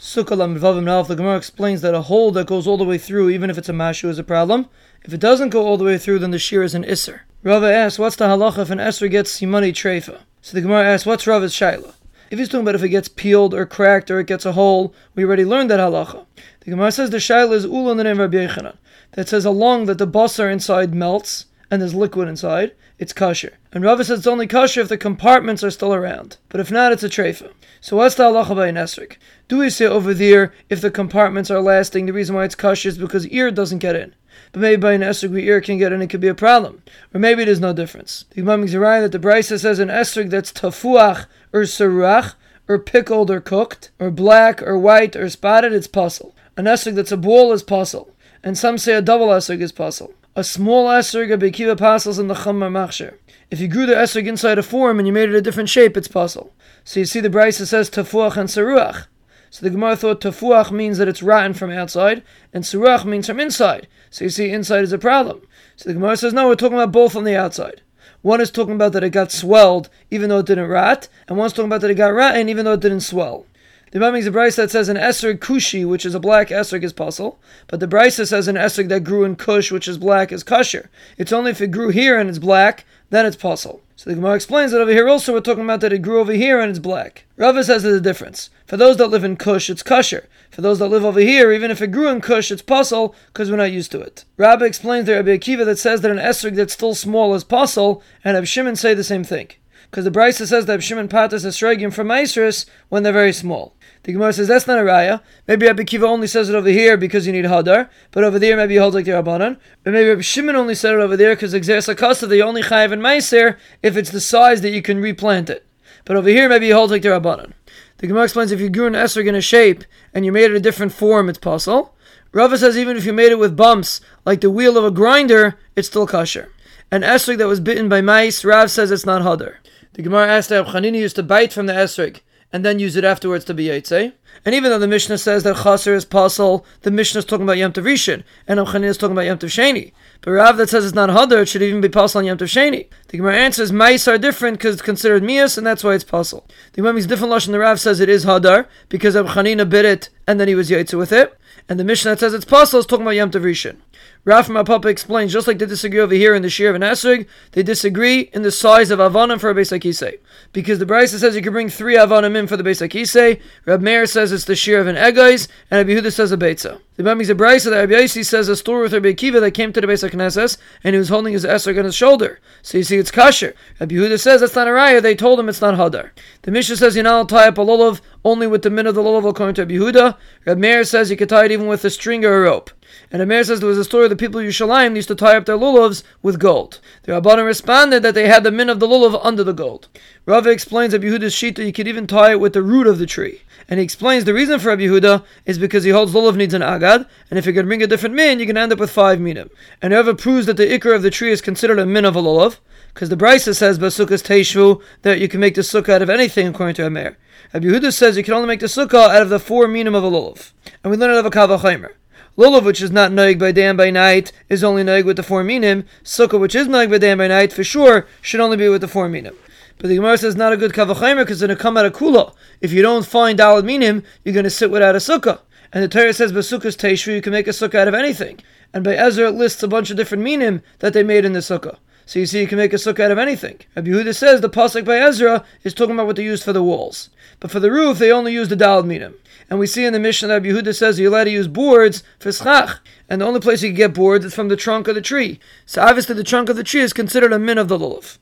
Sukkah the Gemara explains that a hole that goes all the way through, even if it's a mashu, is a problem. If it doesn't go all the way through, then the shiur is an isser. Rava asks, what's the halacha if an esser gets simani treifa? So the Gemara asks, what's Rava's shaila? If he's talking about if it gets peeled or cracked or it gets a hole, we already learned that halacha. The Gemara says the shaila is Ulla in the name of Rabbi Yochanan. That says along that the basar inside melts and there's liquid inside, it's kosher. And Rava says it's only kosher if the compartments are still around. But if not, it's a treifa. So what's the halacha by an esrig? Do we say over there if the compartments are lasting, the reason why it's kosher is because ear doesn't get in. But maybe by an esrig we ear can get in, it could be a problem. Or maybe there's no difference. The Imam Ziraya that the Brisa says an esrig that's tafuach or saruach, or pickled or cooked, or black or white or spotted, it's pasul. An esrig that's a ball is pasul. And some say a double esrig is pasul. A small esrig, a bekiva passes in the chumma machsher. If you grew the esrog inside a form and you made it a different shape, it's pasul. So you see the Brisa says tafuach and saruach. So the Gemara thought tafuach means that it's rotten from outside, and suruach means from inside. So you see, inside is a problem. So the Gemara says, no, we're talking about both on the outside. One is talking about that it got swelled even though it didn't rot, and one's talking about that it got rotten even though it didn't swell. The Imam makes a Brisa that says an Esrig Kushi, which is a black Esrig, is pasul, but the Brisa says an Esrig that grew in Kush, which is black, is kosher. It's only if it grew here and it's black, then it's pasul. So the Gemara explains that over here also we're talking about that it grew over here and it's black. Rava says there's a difference. For those that live in Kush, it's kosher. For those that live over here, even if it grew in Kush, it's pasul because we're not used to it. Rabbi explains there Rabbi Akiva that says that an esrig that's still small is pasul, and Ab Shimon say the same thing. Because the Brisa says that Shimon patas esregim from Maestris when they're very small. The Gemara says that's not a raya. Maybe Rabbi Kiva only says it over here because you need hadar, but over there maybe he holds like the Rabbanan. But maybe Rabbi Shimon only said it over there because exerts a they only chayiv in Meiser if it's the size that you can replant it. But over here maybe he holds like the Rabbanan. The Gemara explains if you grew an esrog in a shape and you made it a different form, it's possible. Rava says even if you made it with bumps, like the wheel of a grinder, it's still kosher. An esrog that was bitten by mice, Rav says it's not hadar. The Gemara asked that Chanina used to bite from the esrog and then use it afterwards to be yaitse. And even though the Mishnah says that chaser is pasul, the Mishnah is talking about Yom Rishon, and Amchanin is talking about Yom Sheni. But Rav that says it's not hadar, it should even be pasul on Yom Sheni. The Gemara answers mice are different because it's considered mias, and that's why it's pasul. The Gemara makes different lashon. The Rav says it is hadar because Amchanin bit it, and then he was yaitse with it. And the Mishnah that says it's pasul is talking about Yom Tov Rishon. Rav from Papa explains, just like they disagree over here in the shiur of an esrig, they disagree in the size of avanim for a Beis Akise. Because the Brisa says you can bring three avanim in for the Beis Akise, Rab Meir says it's the shiur of an egais, and Rabbi says a beitza. The Imam a Brisa that Rabbi Yossi says a story with Rabbi Akiva that came to the Beis Knesses, and he was holding his esrig on his shoulder. So you see it's kasher. Rabbi says that's not a raya, they told him it's not hadar. The Mishnah says you're not tie up a lulav only with the min of the lulav according to Yehuda. Rab Meir says you can tie it even with a string or a rope. And Amir says there was a story of the people of Yerushalayim used to tie up their lulavs with gold. The Rabbanim responded that they had the min of the lulav under the gold. Rava explains that Yehuda's shita you could even tie it with the root of the tree. And he explains the reason for Rabbi Yehuda is because he holds lulav needs an agad, and if you can bring a different min, you can end up with five minim. And whoever proves that the ikr of the tree is considered a min of a lulav, because the Brisa says Basukas Teishvu that you can make the sukkah out of anything according to Amir. Rabbi Yehuda says you can only make the sukkah out of the four minim of a lulav. And we learn out of a kal vachomer. Lulav, which is not noig by day and by night, is only noig with the four minim. Sukkah, which is noig by day and by night, for sure, should only be with the four minim. But the Gemara says not a good kal vachomer because it's going to come out of kula. If you don't find daled minim, you're going to sit without a sukkah. And the Torah says basukkas teishvu, you can make a sukkah out of anything. And by Ezra it lists a bunch of different minim that they made in the sukkah. So you see, you can make a sukkah out of anything. Rabbi Yehuda says the pasuk by Ezra is talking about what they used for the walls, but for the roof they only used the daled minim. And we see in the Mishnah that Yehuda says you're allowed to use boards for schach. And the only place you can get boards is from the trunk of the tree. So obviously the trunk of the tree is considered a min of the lulav.